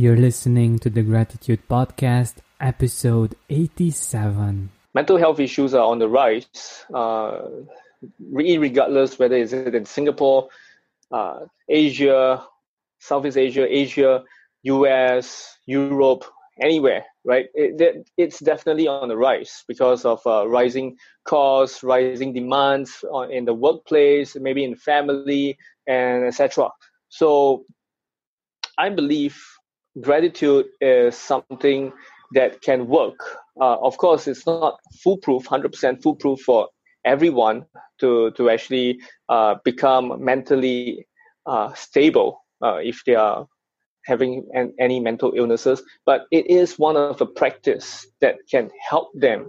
You're listening to the Gratitude Podcast, episode 87. Mental health issues are on the rise, uh, regardless whether it's in Singapore, uh, Asia, Southeast Asia, Asia, US, Europe, anywhere, right? It, it's definitely on the rise because of uh, rising costs, rising demands in the workplace, maybe in family, and etc. So, I believe gratitude is something that can work. Uh, of course, it's not foolproof, 100% foolproof for everyone to, to actually uh, become mentally uh, stable uh, if they are having an, any mental illnesses. But it is one of the practice that can help them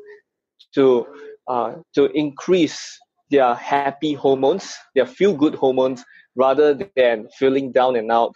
to, uh, to increase their happy hormones, their feel good hormones, rather than feeling down and out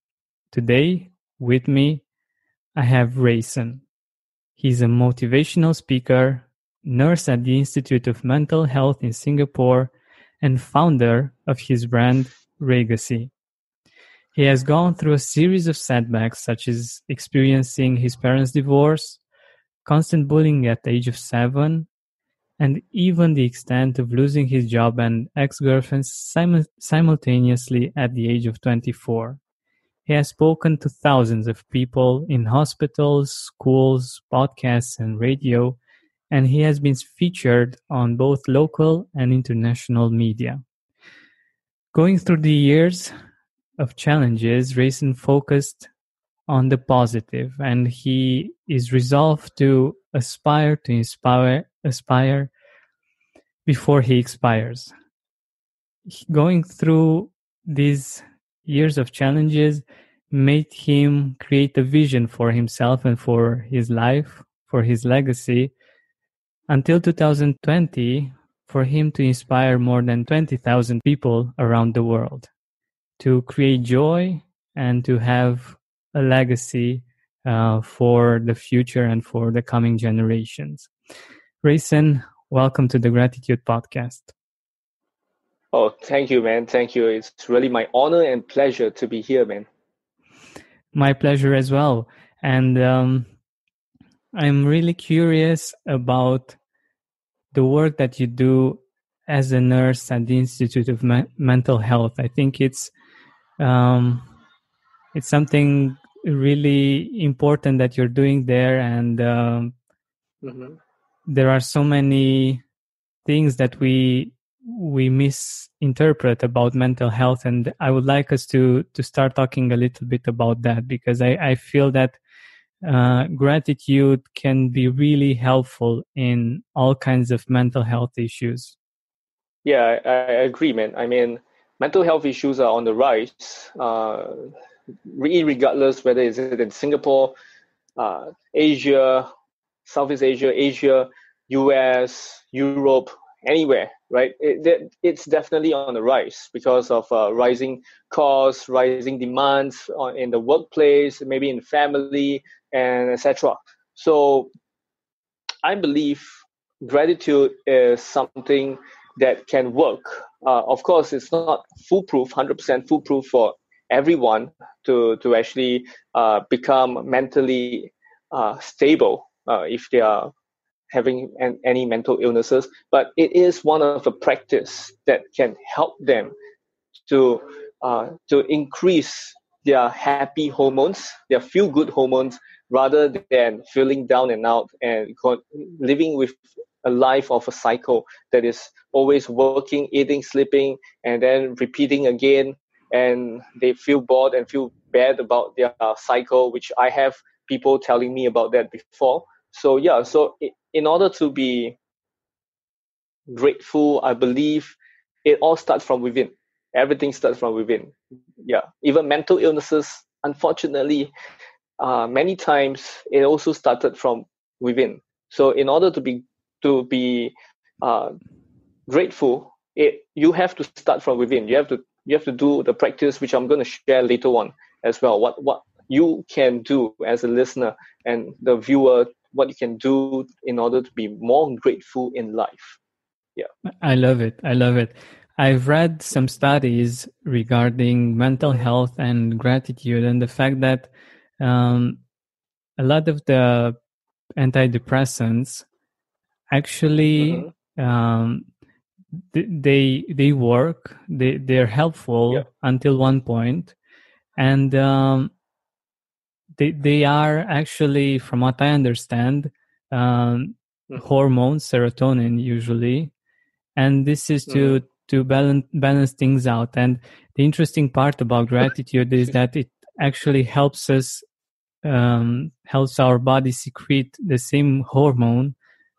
Today, with me, I have Rayson. He's a motivational speaker, nurse at the Institute of Mental Health in Singapore, and founder of his brand, Raygacy. He has gone through a series of setbacks, such as experiencing his parents' divorce, constant bullying at the age of seven, and even the extent of losing his job and ex girlfriend simultaneously at the age of 24. He has spoken to thousands of people in hospitals, schools, podcasts, and radio, and he has been featured on both local and international media. Going through the years of challenges, Rayson focused on the positive, and he is resolved to aspire to inspire, aspire before he expires. Going through these years of challenges made him create a vision for himself and for his life, for his legacy, until 2020, for him to inspire more than 20,000 people around the world to create joy and to have a legacy uh, for the future and for the coming generations. Rayson, welcome to the Gratitude Podcast. Oh, thank you, man. Thank you. It's really my honor and pleasure to be here, man. My pleasure as well. And um, I'm really curious about the work that you do as a nurse at the Institute of Me- Mental Health. I think it's um, it's something really important that you're doing there, and um, mm-hmm. there are so many things that we we misinterpret about mental health and i would like us to to start talking a little bit about that because i i feel that uh, gratitude can be really helpful in all kinds of mental health issues. Yeah i, I agree man. I mean mental health issues are on the rise uh, regardless whether it's in singapore uh, asia southeast asia asia us europe anywhere, right? It, it's definitely on the rise because of uh, rising costs, rising demands in the workplace, maybe in family, and etc. So, I believe gratitude is something that can work. Uh, of course, it's not foolproof, hundred percent foolproof for everyone to to actually uh, become mentally uh, stable uh, if they are having an, any mental illnesses, but it is one of the practice that can help them to uh, to increase their happy hormones, their feel good hormones, rather than feeling down and out and living with a life of a cycle that is always working, eating, sleeping, and then repeating again. And they feel bored and feel bad about their cycle, which I have people telling me about that before. So yeah, so in order to be grateful, I believe it all starts from within. Everything starts from within. Yeah. Even mental illnesses, unfortunately, uh, many times it also started from within. So in order to be to be uh, grateful, it you have to start from within. You have to you have to do the practice, which I'm going to share later on as well. What what you can do as a listener and the viewer, what you can do in order to be more grateful in life. Yeah, I love it. I love it. I've read some studies regarding mental health and gratitude, and the fact that um, a lot of the antidepressants actually mm-hmm. um, they they work they they're helpful yeah. until one point and um, they they are actually from what i understand um, mm-hmm. hormones serotonin usually and this is to mm-hmm. to balance balance things out and the interesting part about gratitude is that it actually helps us um, helps our body secrete the same hormone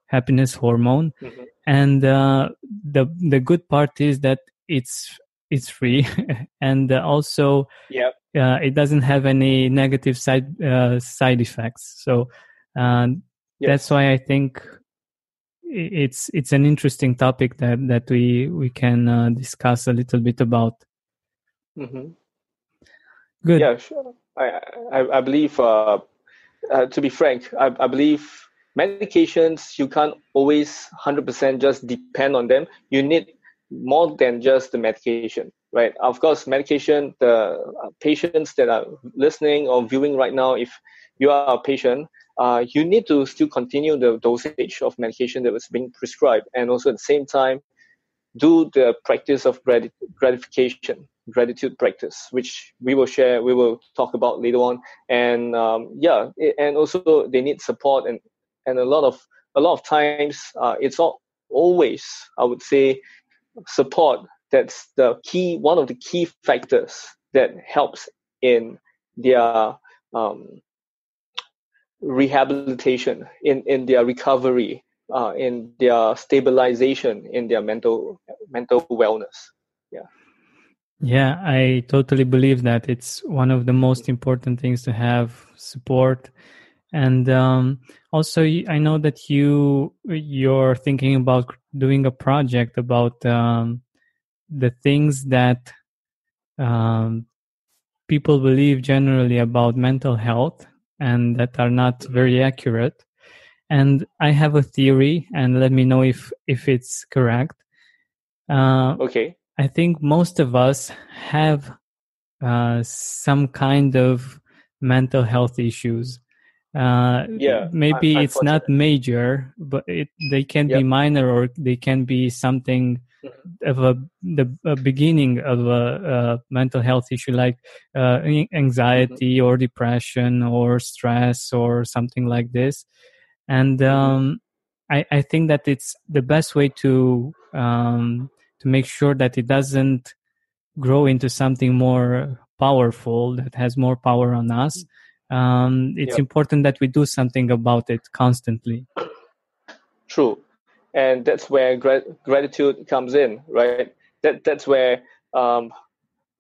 happiness hormone mm-hmm. and uh, the the good part is that it's it's free and also yep. Uh, it doesn't have any negative side uh, side effects so yes. that's why i think it's it's an interesting topic that that we we can uh, discuss a little bit about mm-hmm. good yeah sure I, I, I believe, uh, uh, to be frank, I, I believe medications, you can't always 100% just depend on them. You need more than just the medication, right? Of course, medication, the uh, patients that are listening or viewing right now, if you are a patient, uh, you need to still continue the dosage of medication that was being prescribed and also at the same time do the practice of gratification gratitude practice, which we will share, we will talk about later on. And um, yeah, it, and also they need support and and a lot of a lot of times uh, it's not always I would say support that's the key one of the key factors that helps in their um, rehabilitation in in their recovery uh, in their stabilization in their mental mental wellness. Yeah. Yeah, I totally believe that. It's one of the most important things to have support. And um, also, I know that you you're thinking about doing a project about um, the things that um, people believe generally about mental health and that are not very accurate. And I have a theory, and let me know if if it's correct. Uh, okay I think most of us have uh, some kind of mental health issues. Uh, yeah, maybe it's not major, but it, they can yep. be minor or they can be something. Of a the a beginning of a, a, mental health issue like uh, anxiety mm-hmm. or depression or stress or something like this. And mm-hmm. um, I, I think that it's the best way to um, to make sure that it doesn't grow into something more powerful that has more power on us um, it's yep. important that we do something about it constantly true and that's where gratitude comes in right that that's where um,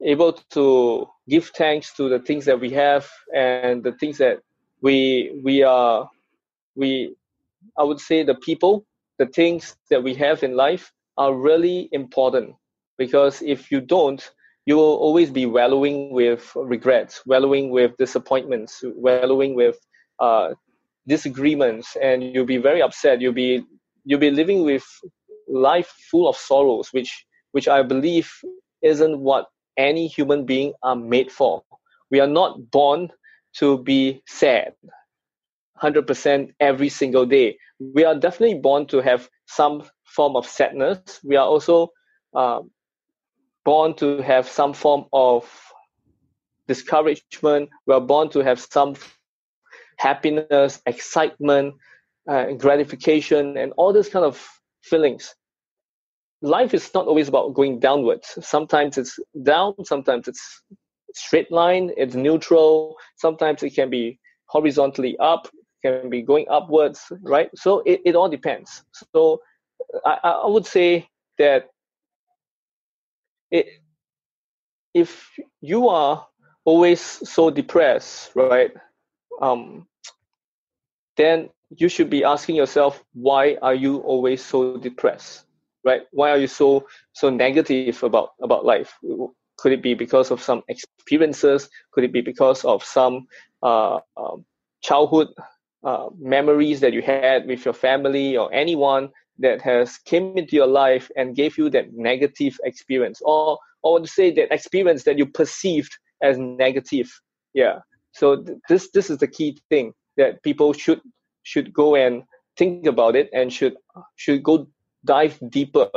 able to give thanks to the things that we have and the things that we we are we i would say the people the things that we have in life are really important because if you don't, you will always be wallowing with regrets, wallowing with disappointments, wallowing with uh, disagreements, and you'll be very upset. You'll be you'll be living with life full of sorrows, which which I believe isn't what any human being are made for. We are not born to be sad 100% every single day. We are definitely born to have some form of sadness. We are also uh, born to have some form of discouragement. We are born to have some happiness, excitement, uh, gratification, and all these kind of feelings. Life is not always about going downwards. Sometimes it's down, sometimes it's straight line, it's neutral, sometimes it can be horizontally up, can be going upwards, right? So it, it all depends. So I, I would say that it, if you are always so depressed, right? um, then you should be asking yourself, why are you always so depressed? Right? Why are you so so negative about about life? Could it be because of some experiences? Could it be because of some uh, um, childhood uh, memories that you had with your family or anyone that has came into your life and gave you that negative experience or or to say that experience that you perceived as negative yeah so th- this this is the key thing that people should should go and think about it and should should go dive deeper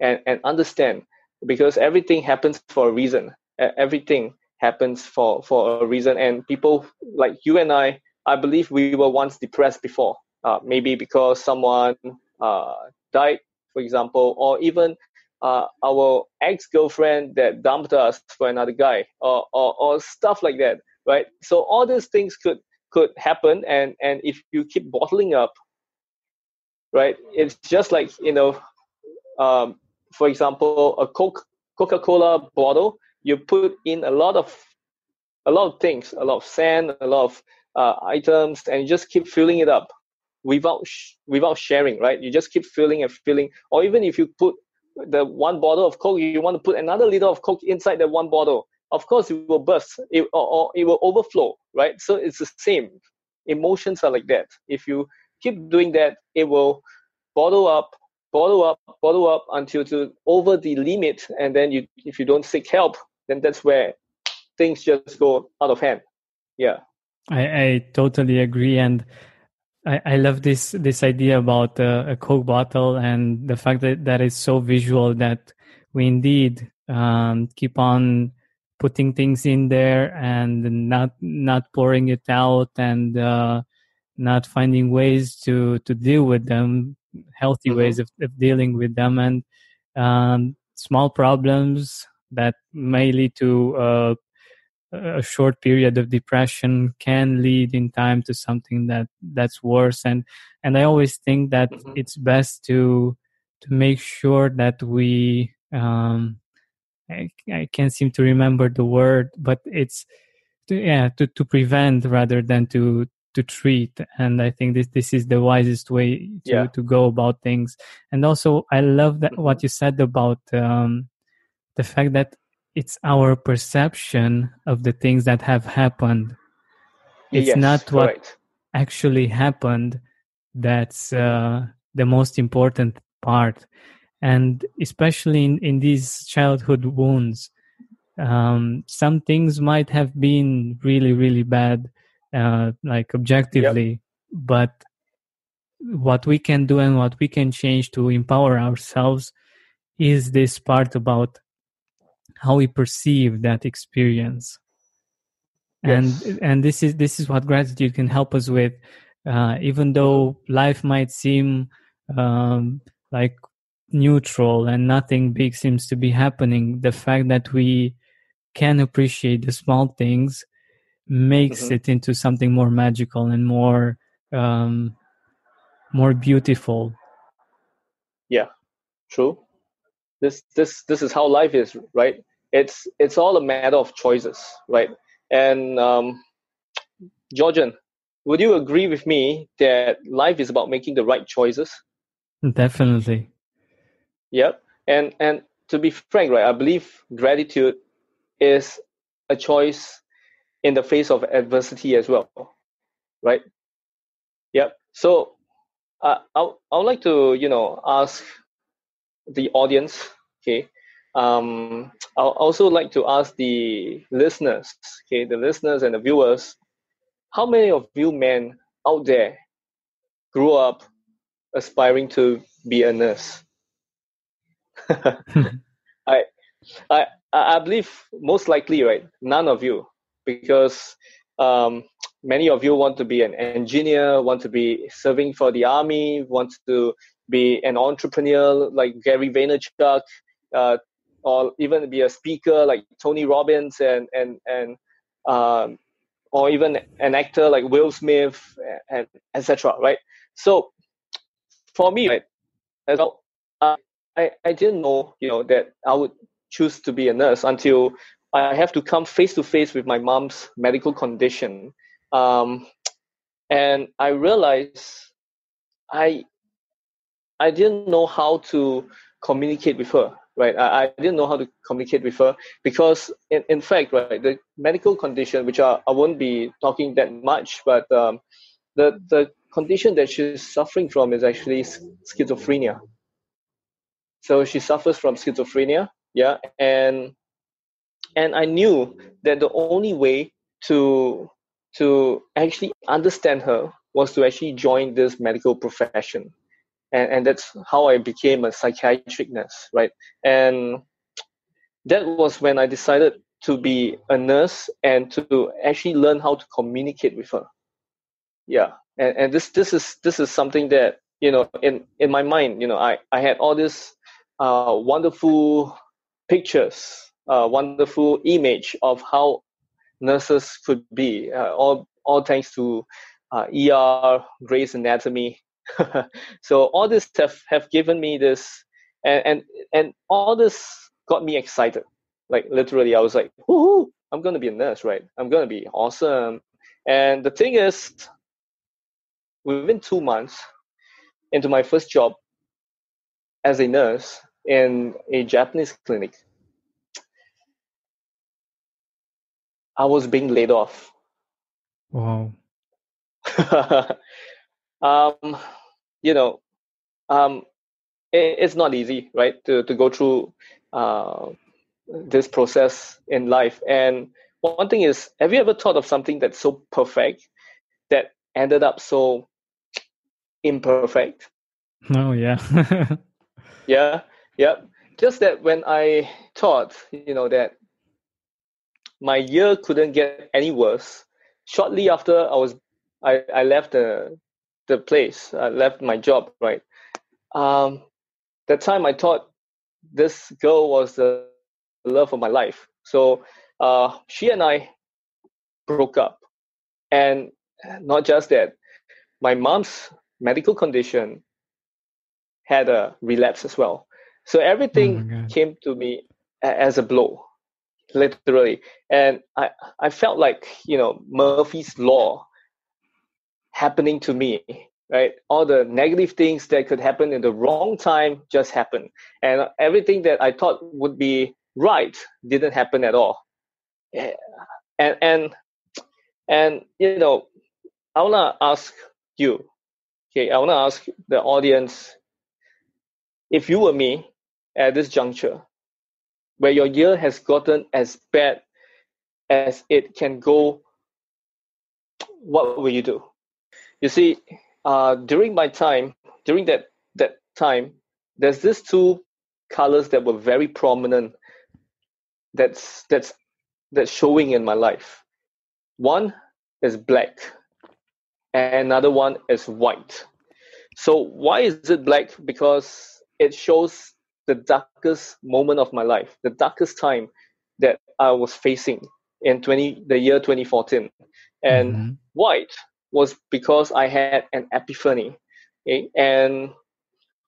and, and understand. Because everything happens for a reason. Everything happens for for a reason. And people like you and i i believe we were once depressed before. Uh, maybe because someone uh, died for example or even uh, our ex-girlfriend that dumped us for another guy or, or, or stuff like that right? So all these things could could happen and and if you keep bottling up right it's just like you know um, for example a coke coca-cola bottle you put in a lot of a lot of things a lot of sand a lot of uh, items and you just keep filling it up without sh- without sharing right? You just keep filling and filling. Or even if you put the one bottle of coke you want to put another liter of coke inside the one bottle of course it will burst. It, or, or it will overflow right? So it's the same. Emotions are like that. If you keep doing that it will bottle up bottle up bottle up until to over the limit. And then you if you don't seek help then that's where things just go out of hand. Yeah. I, I totally agree. And I, I love this this idea about uh, a coke bottle and the fact that that is so visual that we indeed um, keep on putting things in there and not not pouring it out and uh, not finding ways to to deal with them healthy mm-hmm. ways of, of, dealing with them and um, small problems that may lead to uh, a short period of depression can lead in time to something that that's worse and and i always think that mm-hmm. it's best to to make sure that we um I, I can't seem to remember the word but it's to, yeah to, to prevent rather than to to treat. And i think this this is the wisest way to, yeah. to go about things. And also i love that what you said about um the fact that it's our perception of the things that have happened. It's yes, not what actually happened that's uh, the most important part and especially in, in these childhood wounds um, some things might have been really really bad uh, like objectively yep. but what we can do and what we can change to empower ourselves is this part about how we perceive that experience yes. and and this is this is what gratitude can help us with uh, even though life might seem um, like neutral and nothing big seems to be happening the fact that we can appreciate the small things makes mm-hmm. it into something more magical and more um, more beautiful. Yeah true. This this this is how life is right? It's it's all a matter of choices right? And um, georgian would you agree with me that life is about making the right choices? Definitely yep and and to be frank right i believe gratitude is a choice in the face of adversity as well right yep so uh, I, I would like to you know ask the audience. Okay. Um, I also like to ask the listeners, okay, the listeners and the viewers, how many of you men out there grew up aspiring to be a nurse? I, I, I believe most likely, right? None of you, because um, many of you want to be an engineer, want to be serving for the army, want to be an entrepreneur like Gary Vaynerchuk, uh, or even be a speaker like Tony Robbins, and and and um, or even an actor like Will Smith, and, etc. Right. So for me, right, as well, uh, I I didn't know you know that I would choose to be a nurse until I have to come face to face with my mom's medical condition. Um, and I realized I I didn't know how to communicate with her. Right, I, I didn't know how to communicate with her because, in, in fact, right, the medical condition, which I, I won't be talking that much, but um, the the condition that she's suffering from is actually schizophrenia. So she suffers from schizophrenia, yeah, and and I knew that the only way to to actually understand her was to actually join this medical profession. And, and that's how i became a psychiatric nurse right? And that was when i decided to be a nurse and to actually learn how to communicate with her. Yeah and, and this this is this is something that you know in in my mind you know i i had all these uh, wonderful pictures uh, wonderful image of how nurses could be, uh, all all thanks to ER, Grey's Anatomy. so all this have have given me this, and and and all this got me excited. Like literally, I was like, "Woohoo! I'm gonna be a nurse, right? I'm gonna be awesome." And the thing is, within two months into my first job as a nurse in a Japanese clinic, I was being laid off. Wow. um, you know, um, it, it's not easy, right, to, to go through uh, this process in life. And one thing is, have you ever thought of something that's so perfect that ended up so imperfect? Oh, yeah. yeah, yeah. Just that when I thought, you know, that my year couldn't get any worse. Shortly after I was I, I left the the place, I left my job, right? Um, that time I thought this girl was the love of my life. So uh, she and I broke up. And not just that, my mom's medical condition had a relapse as well. So everything oh came to me as a blow literally. And I, I felt like, you know, Murphy's Law happening to me, right? All the negative things that could happen in the wrong time just happened. And everything that I thought would be right didn't happen at all. And, and, and, you know, I want to ask you, okay, I want to ask the audience, if you were me at this juncture, where your year has gotten as bad as it can go, what will you do? You see, uh, during my time, during that that time, there's these two colors that were very prominent. That's that's that's showing in my life. One is black, and another one is white. So why is it black? Because it shows the darkest moment of my life, the darkest time that I was facing in 20 the year 2014. And mm-hmm. white was because I had an epiphany. Okay? And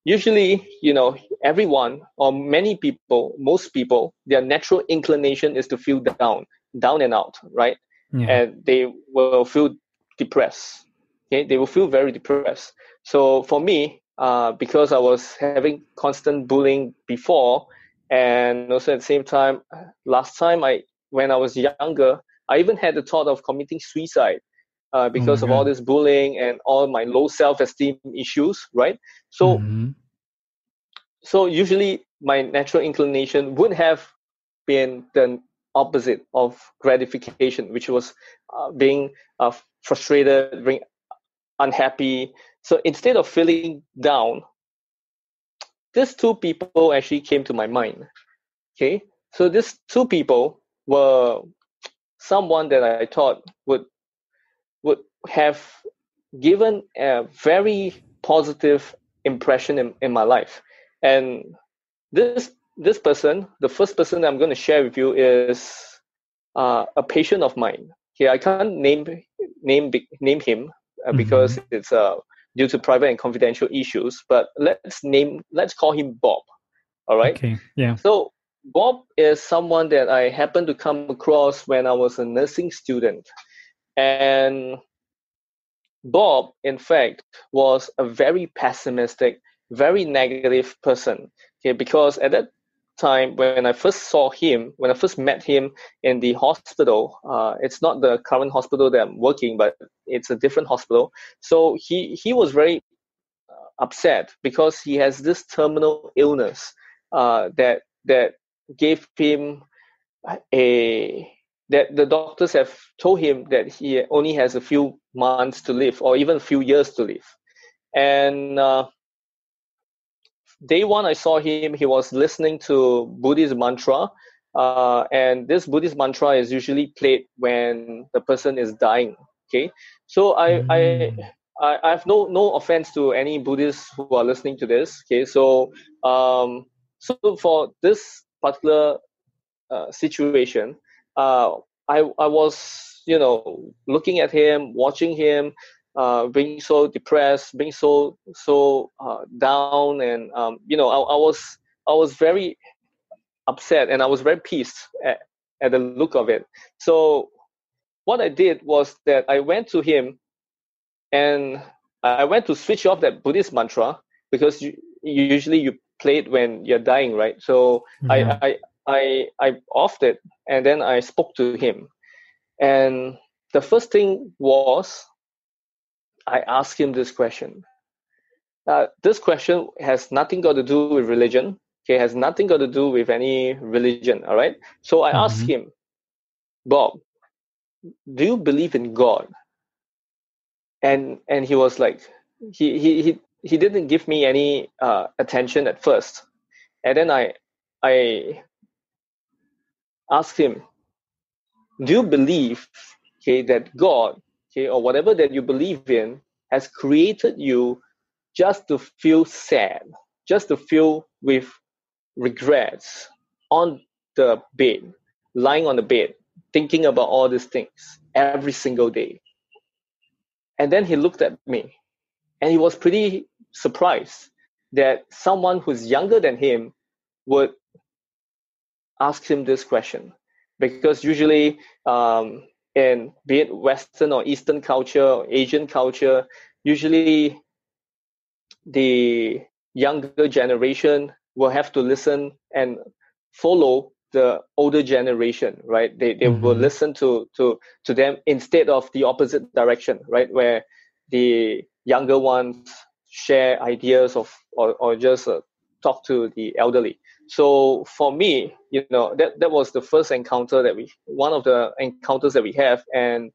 usually, you know, everyone or many people, most people, their natural inclination is to feel down, down and out, right? Yeah. And they will feel depressed. Okay, they will feel very depressed. So for me, uh, because I was having constant bullying before, and also at the same time, last time I when I was younger, I even had the thought of committing suicide uh, because oh of all this bullying and all my low self-esteem issues, right? So, mm-hmm. so usually my natural inclination would have been the opposite of gratification, which was uh, being uh, frustrated, being unhappy, so instead of feeling down, these two people actually came to my mind. Okay, so these two people were someone that I thought would would have given a very positive impression in, in my life. And this this person, the first person I'm going to share with you is uh, a patient of mine. Okay, I can't name name name him uh, because mm-hmm. it's a due to private and confidential issues. But let's name, let's call him Bob. All right. Okay. Yeah. So Bob is someone that I happened to come across when I was a nursing student, and Bob, in fact, was a very pessimistic, very negative person. Okay, because at that time when I first saw him, when I first met him in the hospital, uh, it's not the current hospital that I'm working, but it's a different hospital. So he he was very uh, upset because he has this terminal illness uh, that that gave him a that the doctors have told him that he only has a few months to live or even a few years to live and uh, day one I saw him, he was listening to Buddhist mantra. Uh, and this Buddhist mantra is usually played when the person is dying. Okay, so I mm. I, I have no no offense to any Buddhists who are listening to this. Okay, so um so for this particular uh, situation, uh, I I was you know looking at him, watching him, uh, being so depressed, being so so uh, down, and um, you know, I, I, was I was very upset and I was very pissed at, at the look of it. So what I did was that I went to him, and I went to switch off that Buddhist mantra because you, usually you play it when you're dying, right? So I, I I I offed it, and then I spoke to him, and the first thing was I asked him this question. Uh, this question has nothing got to do with religion. Okay, has nothing got to do with any religion. All right. So I mm-hmm. asked him, Bob, do you believe in God? And and he was like, he he he he didn't give me any uh, attention at first, and then I I asked him, do you believe okay that God okay, or whatever that you believe in has created you just to feel sad, just to feel with regrets on the bed, lying on the bed, thinking about all these things every single day. And then he looked at me and he was pretty surprised that someone who's younger than him would ask him this question because usually um, and be it Western or Eastern culture or Asian culture, usually the younger generation will have to listen and follow the older generation, right? They they mm-hmm. will listen to to to them instead of the opposite direction, right? Where the younger ones share ideas of or, or just uh, talk to the elderly so for me you know that that was the first encounter that we one of the encounters that we have. And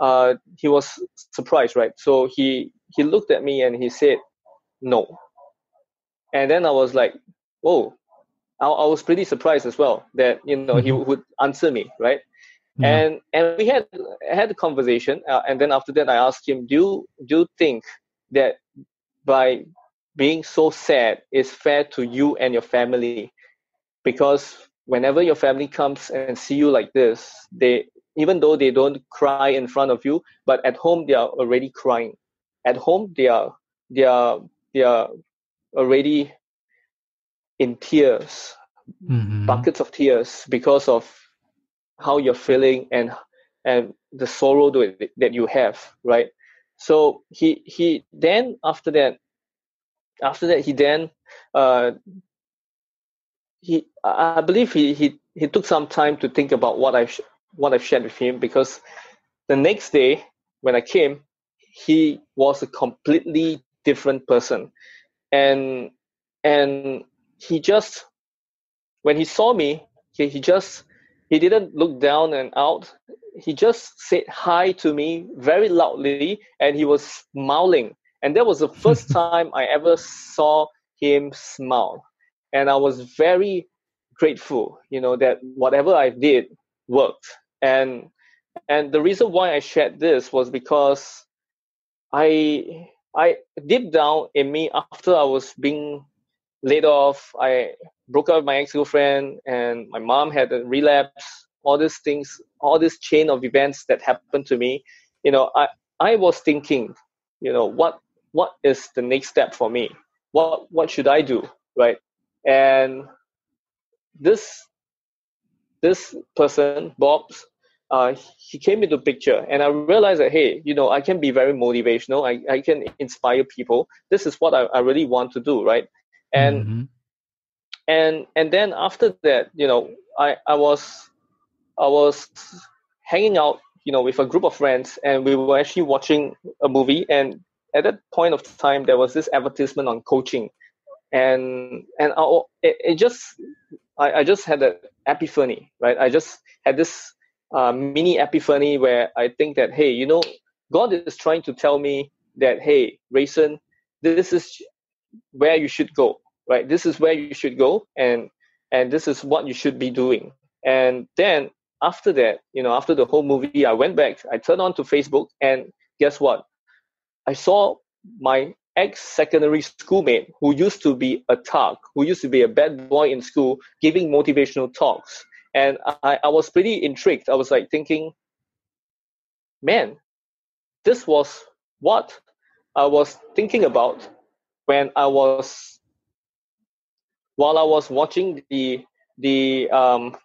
uh, he was surprised right? So he he looked at me and he said no. And then i was like whoa, i, I was pretty surprised as well that you know mm-hmm. he would answer me right? Mm-hmm. and and we had had a conversation uh, and then after that i asked him do you do you think that by being so sad is fair to you and your family. Because whenever your family comes and see you like this they even though they don't cry in front of you but at home they are already crying. At home they are they are they are already in tears mm-hmm. buckets of tears because of how you're feeling and and the sorrow that you have right? So he he then after that after that he then uh, he I believe he he he took some time to think about what I what I've shared with him because the next day when I came, he was a completely different person, and and he just when he saw me, he, he just he didn't look down and out. He just said hi to me very loudly, and he was smiling. And that was the first time I ever saw him smile and I was very grateful, you know, that whatever I did worked. And and the reason why I shared this was because I I deep down in me after I was being laid off, I broke up with my ex-girlfriend and my mom had a relapse, all these things, all this chain of events that happened to me, you know, I, I was thinking, you know, what what is the next step for me? What what should I do? Right and this this person Bob's uh, he came into picture and I realized that, hey, you know, I can be very motivational. I, I can inspire people. This is what I, I really want to do. Right. And, mm-hmm. and, and then after that, you know, I, I was, I was hanging out, you know, with a group of friends and we were actually watching a movie. And at that point of time, there was this advertisement on coaching and, and I, it, it just, I, I just had an epiphany, right? I just had this uh, mini epiphany where I think that, hey, you know, God is trying to tell me that, hey, Rayson, this is where you should go, right? This is where you should go, and and this is what you should be doing. And then after that, you know, after the whole movie, I went back, I turned on to Facebook, and guess what? I saw my ex secondary schoolmate who used to be a thug, who used to be a bad boy in school, giving motivational talks. And I, I was pretty intrigued. I was like thinking, man, this was what I was thinking about when I was while I was watching the the um,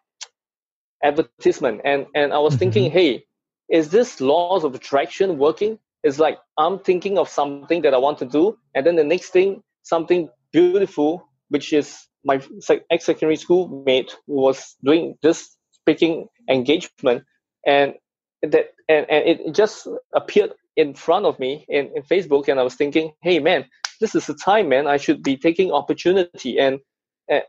advertisement and and I was mm-hmm. thinking, hey, is this laws of attraction working? It's like I'm thinking of something that I want to do, and then the next thing, something beautiful, which is my ex secondary school mate was doing this speaking engagement, and that and, and it just appeared in front of me in, in Facebook, and I was thinking, hey man, this is the time, man. I should be taking opportunity, and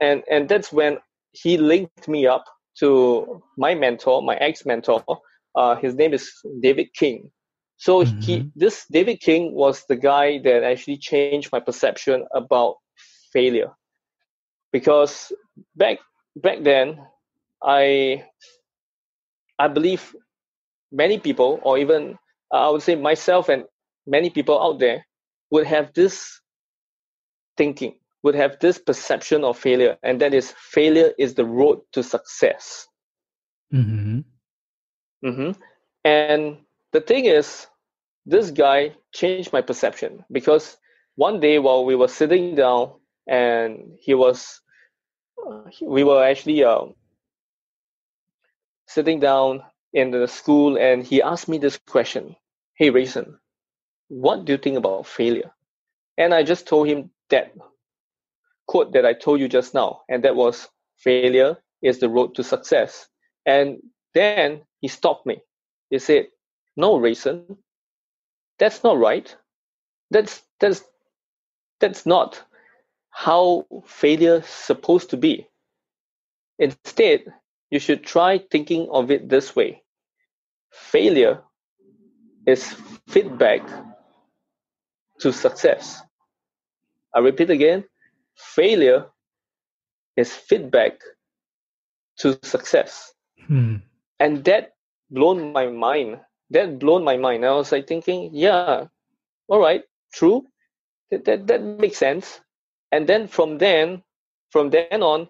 and and that's when he linked me up to my mentor, my ex mentor. Uh, his name is David King. So mm-hmm. he, this David King was the guy that actually changed my perception about failure because back back then i i believe many people or even i would say myself and many people out there would have this thinking would have this perception of failure and that is failure is the road to success mm-hmm. Mm-hmm. and the thing is this guy changed my perception because one day while we were sitting down and he was we were actually um, sitting down in the school and he asked me this question. Hey Rayson, what do you think about failure? And i just told him that quote that i told you just now and that was failure is the road to success. And then he stopped me. He said no Rayson, that's not right that's that's that's not how failure is supposed to be. Instead, you should try thinking of it this way failure is feedback to success. I repeat again failure is feedback to success. Hmm. And that blown my mind. That blown my mind. I was like thinking, yeah, all right, true. That, that, that makes sense and then from then from then on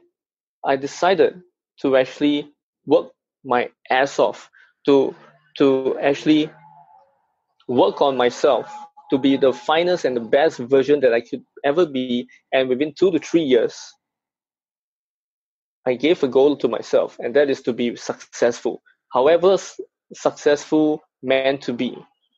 i decided to actually work my ass off to to actually work on myself to be the finest and the best version that i could ever be and within two to three years i gave a goal to myself and that is to be successful however successful meant to be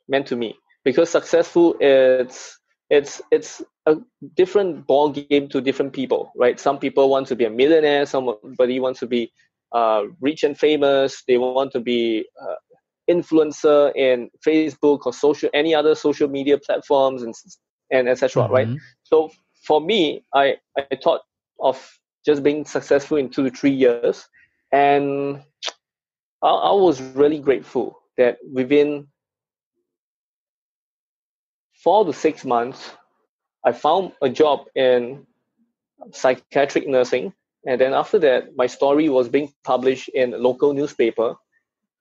meant to me because successful it's it's it's a different ball game to different people, right? Some people want to be a millionaire. Somebody wants to be uh, rich and famous. They want to be uh, influencer in Facebook or social any other social media platforms and and etc. Mm-hmm. Right. So for me, I I thought of just being successful in two to three years, and I, I was really grateful that within four to six months, I found a job in psychiatric nursing. And then after that, my story was being published in a local newspaper.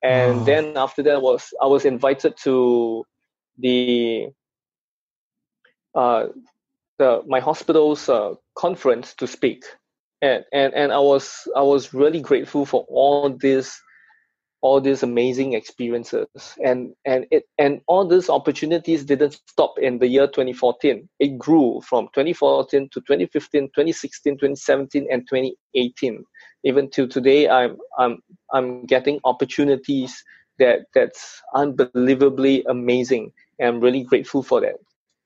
And then after that was I was invited to the uh, the my hospital's uh, conference to speak, and, and and I was I was really grateful for all this all these amazing experiences and and it and all these opportunities didn't stop in the year 2014 it grew from 2014 to 2015 2016 2017 and 2018 even till today i'm i'm i'm getting opportunities that that's unbelievably amazing. And I'm really grateful for that.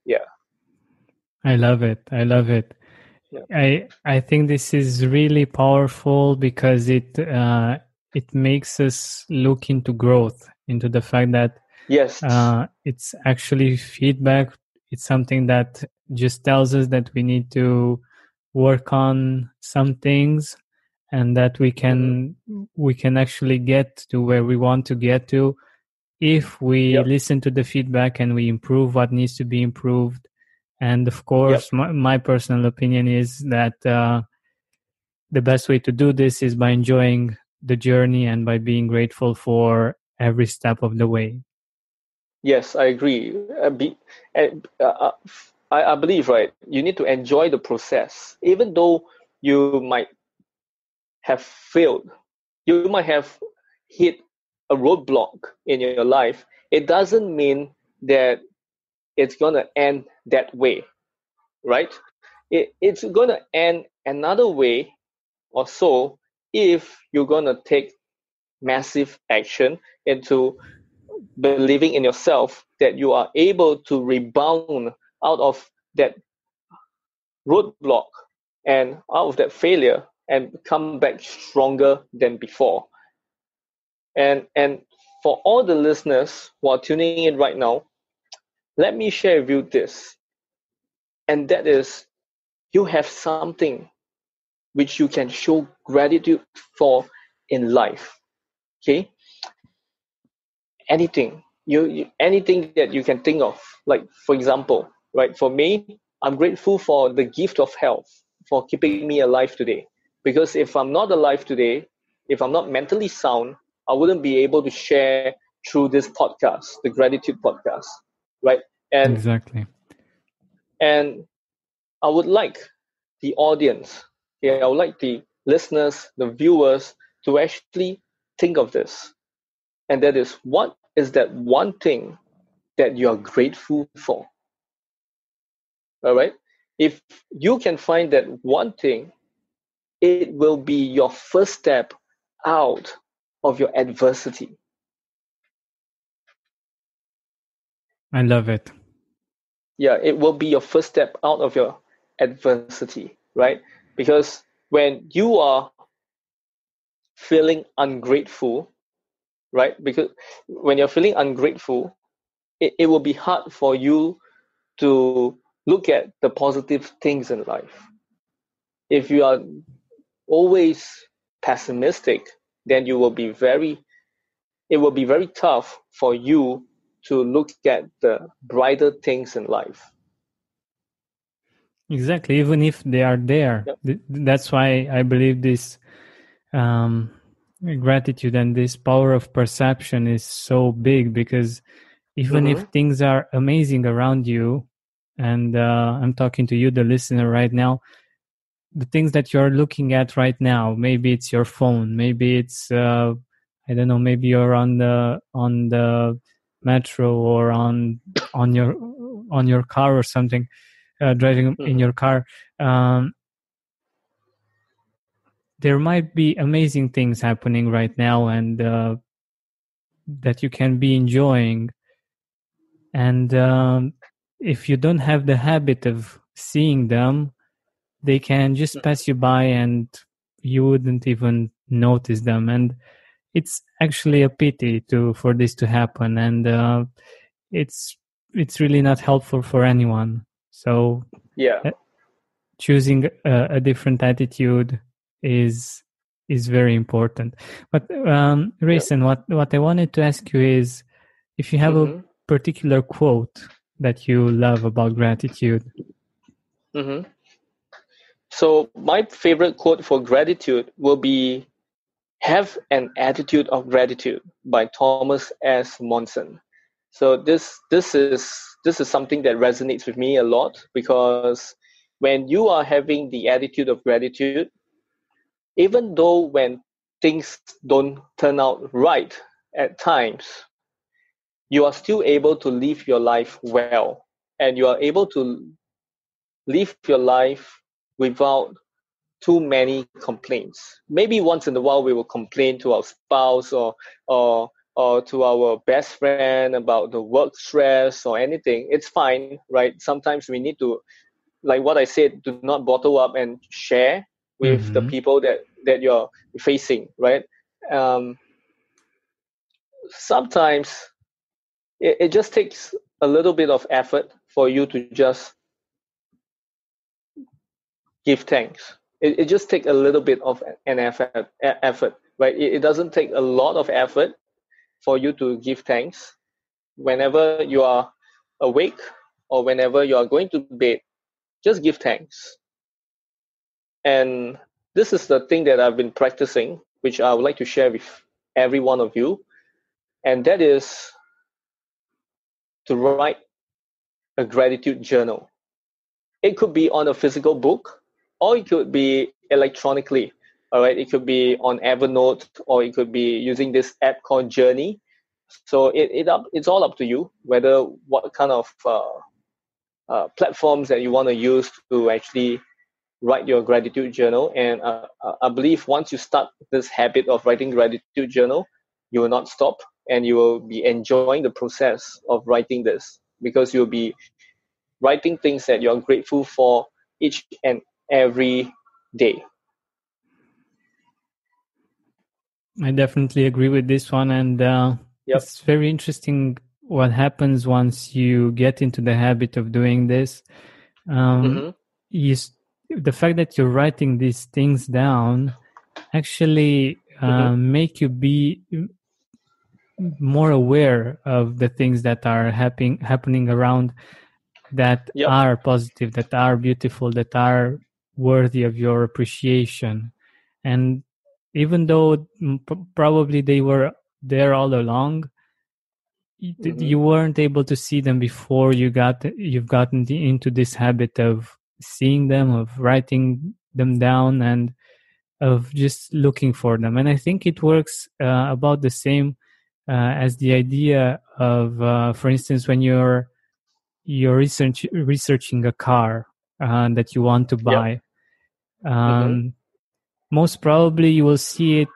Yeah. I love it. I love it. Yeah. I I think this is really powerful because it uh, it makes us look into growth, into the fact that yes, uh, it's actually feedback. It's something that just tells us that we need to work on some things and that we can we can actually get to where we want to get to if we yep. listen to the feedback and we improve what needs to be improved and of course yep. my, my, personal opinion is that uh, the best way to do this is by enjoying the journey and by being grateful for every step of the way. Yes i agree. Uh, be, uh, uh I, I believe right you need to enjoy the process. Even though you might have failed you might have hit a roadblock in your life it doesn't mean that it's going to end that way right? It, it's going to end another way or so if you're going to take massive action into believing in yourself that you are able to rebound out of that roadblock and out of that failure and come back stronger than before. And and for all the listeners who are tuning in right now, let me share with you this. And that is you have something which you can show gratitude for in life. Okay? Anything. You, you anything that you can think of. Like for example, right? For me, I'm grateful for the gift of health for keeping me alive today. Because if I'm not alive today, if I'm not mentally sound, I wouldn't be able to share through this podcast, the gratitude podcast, right? And exactly. And I would like the audience, yeah, I would like the listeners, the viewers to actually think of this. And that is what is that one thing that you are grateful for? All right. If you can find that one thing, it will be your first step out of your adversity. I love it. Yeah, it will be your first step out of your adversity, right? Because when you are feeling ungrateful, right? Because when you're feeling ungrateful, it, it will be hard for you to look at the positive things in life. If you are always pessimistic, then you will be very, it will be very tough for you to look at the brighter things in life. Exactly, even if they are there. Yep. That's why I believe this um, gratitude and this power of perception is so big because even mm-hmm. if things are amazing around you, and uh, i'm talking to you the listener right now the things that you're looking at right now maybe it's your phone maybe it's uh, i don't know maybe you're on the on the metro or on on your on your car or something uh, driving mm-hmm. in your car um, there might be amazing things happening right now and uh, that you can be enjoying and um, if you don't have the habit of seeing them, they can just pass you by and you wouldn't even notice them. And it's actually a pity to for this to happen, and uh, it's it's really not helpful for anyone. So yeah, uh, choosing a, a, different attitude is is very important. But um, Rayson, yeah. what what I wanted to ask you is if you have mm-hmm. a particular quote that you love about gratitude? Mm-hmm. So, my favorite quote for gratitude will be Have an Attitude of Gratitude by Thomas S. Monson. So this this is this is something that resonates with me a lot because when you are having the attitude of gratitude, even though when things don't turn out right at times, you are still able to live your life well and you are able to live your life without too many complaints. Maybe once in a while we will complain to our spouse or or or to our best friend about the work stress or anything, it's fine, right? Sometimes we need to, like what I said, do not bottle up and share with mm-hmm. the people that that you're facing, right? Um, sometimes it, it just takes a little bit of effort for you to just give thanks. It, it just takes a little bit of an effort, effort right? It, it doesn't take a lot of effort for you to give thanks whenever you are awake or whenever you are going to bed. Just give thanks. And this is the thing that I've been practicing, which I would like to share with every one of you. And that is to write a gratitude journal. It could be on a physical book or it could be electronically. All right, it could be on Evernote or it could be using this app called Journey. So it, it up, it's all up to you whether what kind of uh, uh, platforms that you want to use to actually write your gratitude journal. And uh, I believe once you start this habit of writing gratitude journal, you will not stop and you will be enjoying the process of writing this because you'll be writing things that you're grateful for each and every day. I definitely agree with this one, and uh, yep. it's very interesting what happens once you get into the habit of doing this. Um, mm-hmm. the fact that you're writing these things down actually uh, mm-hmm. make you be more aware of the things that are happening happening around that yep. are positive, that are beautiful, that are worthy of your appreciation. And even though probably they were there all along, mm-hmm. you weren't able to see them before you got you've gotten into this habit of seeing them, of writing them down, and of just looking for them. And I think it works uh, about the same uh, as the idea of, uh, for instance, when you're you're research, researching a car uh, that you want to buy. Mm-hmm. Um, mm-hmm. Most probably, you will see it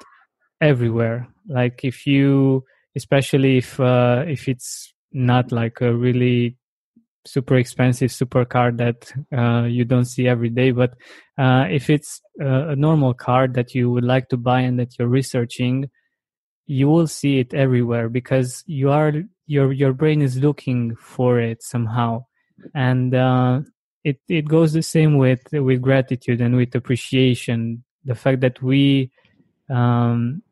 everywhere. Like if you, especially if uh, if it's not like a really super expensive supercar that uh, you don't see every day but uh, if it's a normal car that you would like to buy and that you're researching you will see it everywhere because you are your your brain is looking for it somehow and uh, it it goes the same with with gratitude and with appreciation the fact that we um,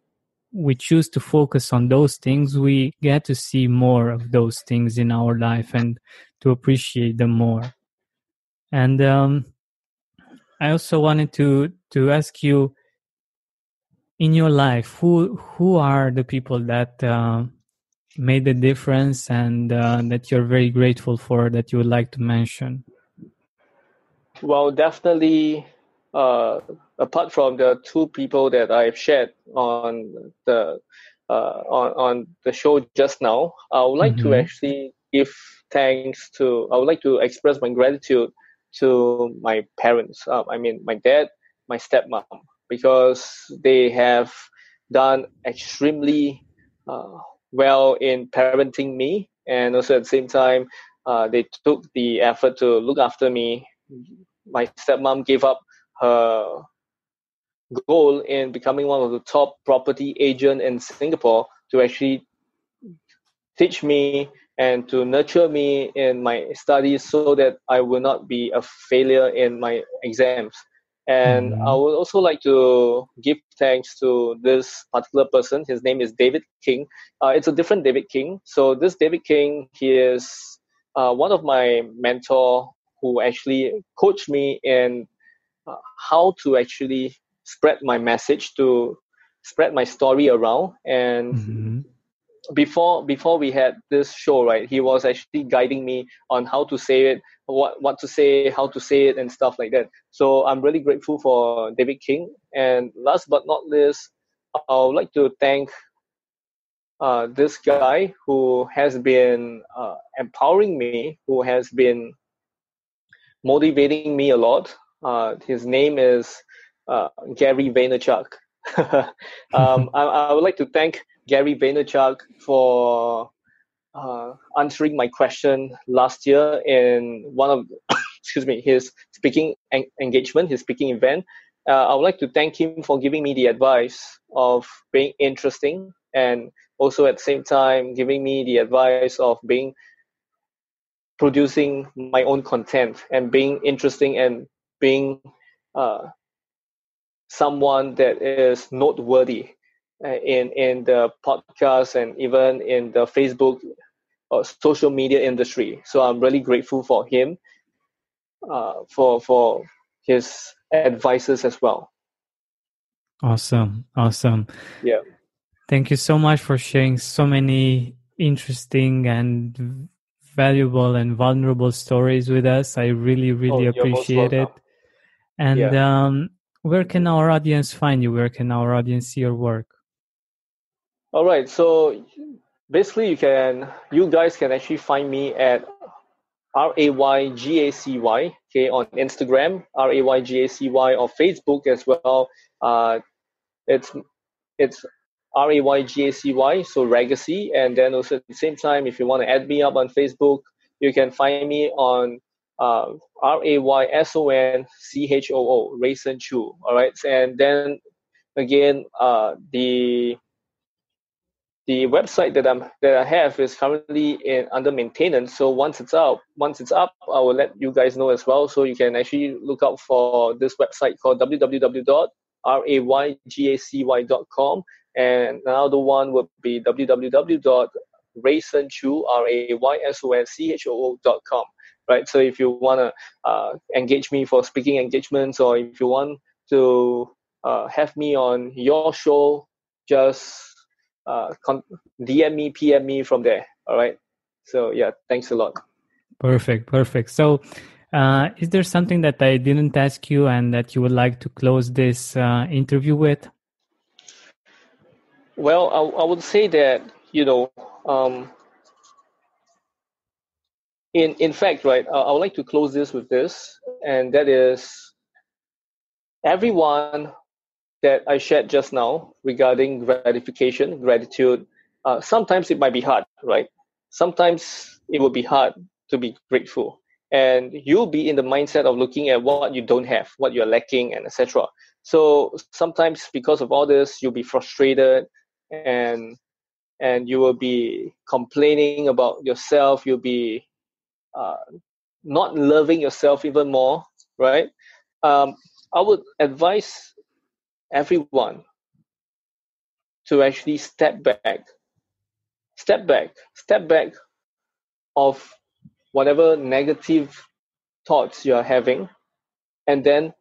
we choose to focus on those things we get to see more of those things in our life and to appreciate them more. And um, i also wanted to to ask you in your life who who are the people that uh, made the difference and uh, that you're very grateful for that you would like to mention? Well definitely uh, apart from the two people that i've shared on the uh, on, on the show just now i would like mm-hmm. to actually give thanks to i would like to express my gratitude to my parents uh, i mean my dad my stepmom because they have done extremely uh, well in parenting me and also at the same time uh, they took the effort to look after me my stepmom gave up her goal in becoming one of the top property agent in singapore to actually teach me and to nurture me in my studies so that i will not be a failure in my exams and mm-hmm. I would also like to give thanks to this particular person. His name is David King. Uh, it's a different David King. So this David King, he is uh, one of my mentor who actually coached me in how to actually spread my message to spread my story around. And mm-hmm. before before we had this show right he was actually guiding me on how to say it what what to say how to say it and stuff like that. So i'm really grateful for david king. And last but not least i would like to thank uh, this guy who has been uh, empowering me who has been motivating me a lot uh, his name is uh, gary vaynerchuk um, I, I would like to thank Gary Vaynerchuk for uh, answering my question last year in one of excuse me his speaking en- engagement, his speaking event. Uh, I would like to thank him for giving me the advice of being interesting and also at the same time giving me the advice of being producing my own content and being interesting and being uh, someone that is noteworthy uh, in in the podcast and even in the Facebook or social media industry. So I'm really grateful for him uh, for for his advices as well. Awesome, awesome. Yeah. Thank you so much for sharing so many interesting and valuable and vulnerable stories with us. I really, really oh, appreciate it. And yeah. um, where can our audience find you? Where can our audience see your work? All right. So basically, you can, you guys can actually find me at R A Y G A C Y, okay, on Instagram, R A Y G A C Y, or Facebook as well. Uh, it's it's R A Y G A C Y, so Raygacy. And then also at the same time, if you want to add me up on Facebook, you can find me on uh, R A Y S O N C H O O, Rayson Choo. All right. And then again, uh, the the website that I'm that I have is currently in under maintenance. So once it's up, once it's up, I will let you guys know as well. So you can actually look out for this website called www.raygacy.com and another one would be www.raysonchoo, R-A-Y-S-O-N-C-H-O-O.com, right? So if you want to uh, engage me for speaking engagements or if you want to uh, have me on your show, just uh, con- DM me, PM me from there, all right? So yeah, thanks a lot. Perfect, perfect. So uh, is there something that I didn't ask you and that you would like to close this uh, interview with? Well, I, I would say that you know, um, in in fact, right, I, I would like to close this with this, and that is everyone that I shared just now regarding gratification, gratitude. Uh, sometimes it might be hard, right? Sometimes it will be hard to be grateful, and you'll be in the mindset of looking at what you don't have, what you're lacking, and etc. So sometimes because of all this, you'll be frustrated and and you will be complaining about yourself you'll be uh, not loving yourself even more right? Um, i would advise everyone to actually step back. Step back. Step back of whatever negative thoughts you are having and then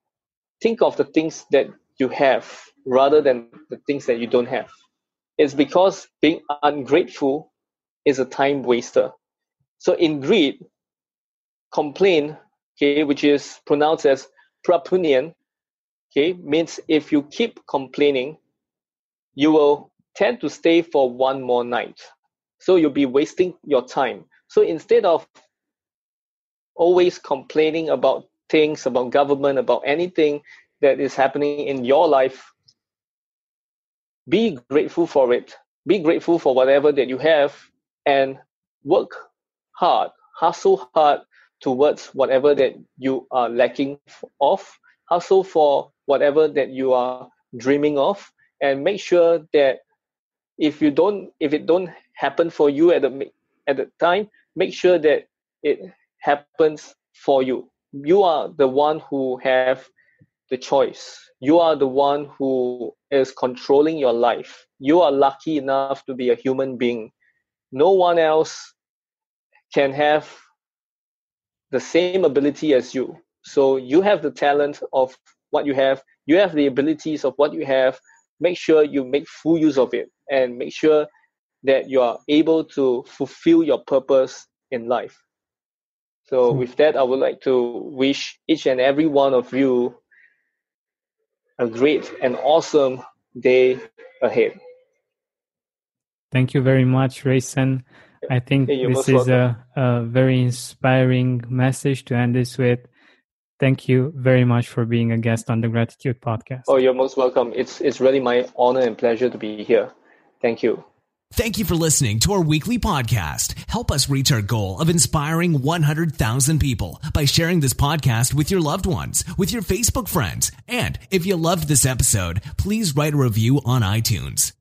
think of the things that you have rather than the things that you don't have. It's because being ungrateful is a time waster. So in greed, complain, okay, which is pronounced as prapunian, okay, means if you keep complaining, you will tend to stay for one more night. So you'll be wasting your time. So instead of always complaining about things, about government, about anything that is happening in your life, be grateful for it be grateful for whatever that you have and work hard hustle hard towards whatever that you are lacking of hustle for whatever that you are dreaming of and make sure that if you don't if it don't happen for you at the at the time make sure that it happens for you you are the one who have the choice you are the one who is controlling your life. You are lucky enough to be a human being. No one else can have the same ability as you. So you have the talent of what you have, you have the abilities of what you have. Make sure you make full use of it and make sure that you are able to fulfill your purpose in life. So, hmm. with that, I would like to wish each and every one of you a great and awesome day ahead. Thank you very much, Rayson. I think hey, this is a, a, very inspiring message to end this with. Thank you very much for being a guest on the Gratitude Podcast. Oh, you're most welcome. It's it's really my honor and pleasure to be here. Thank you. Thank you for listening to our weekly podcast. Help us reach our goal of inspiring 100,000 people by sharing this podcast with your loved ones, with your Facebook friends. And if you loved this episode, please write a review on iTunes.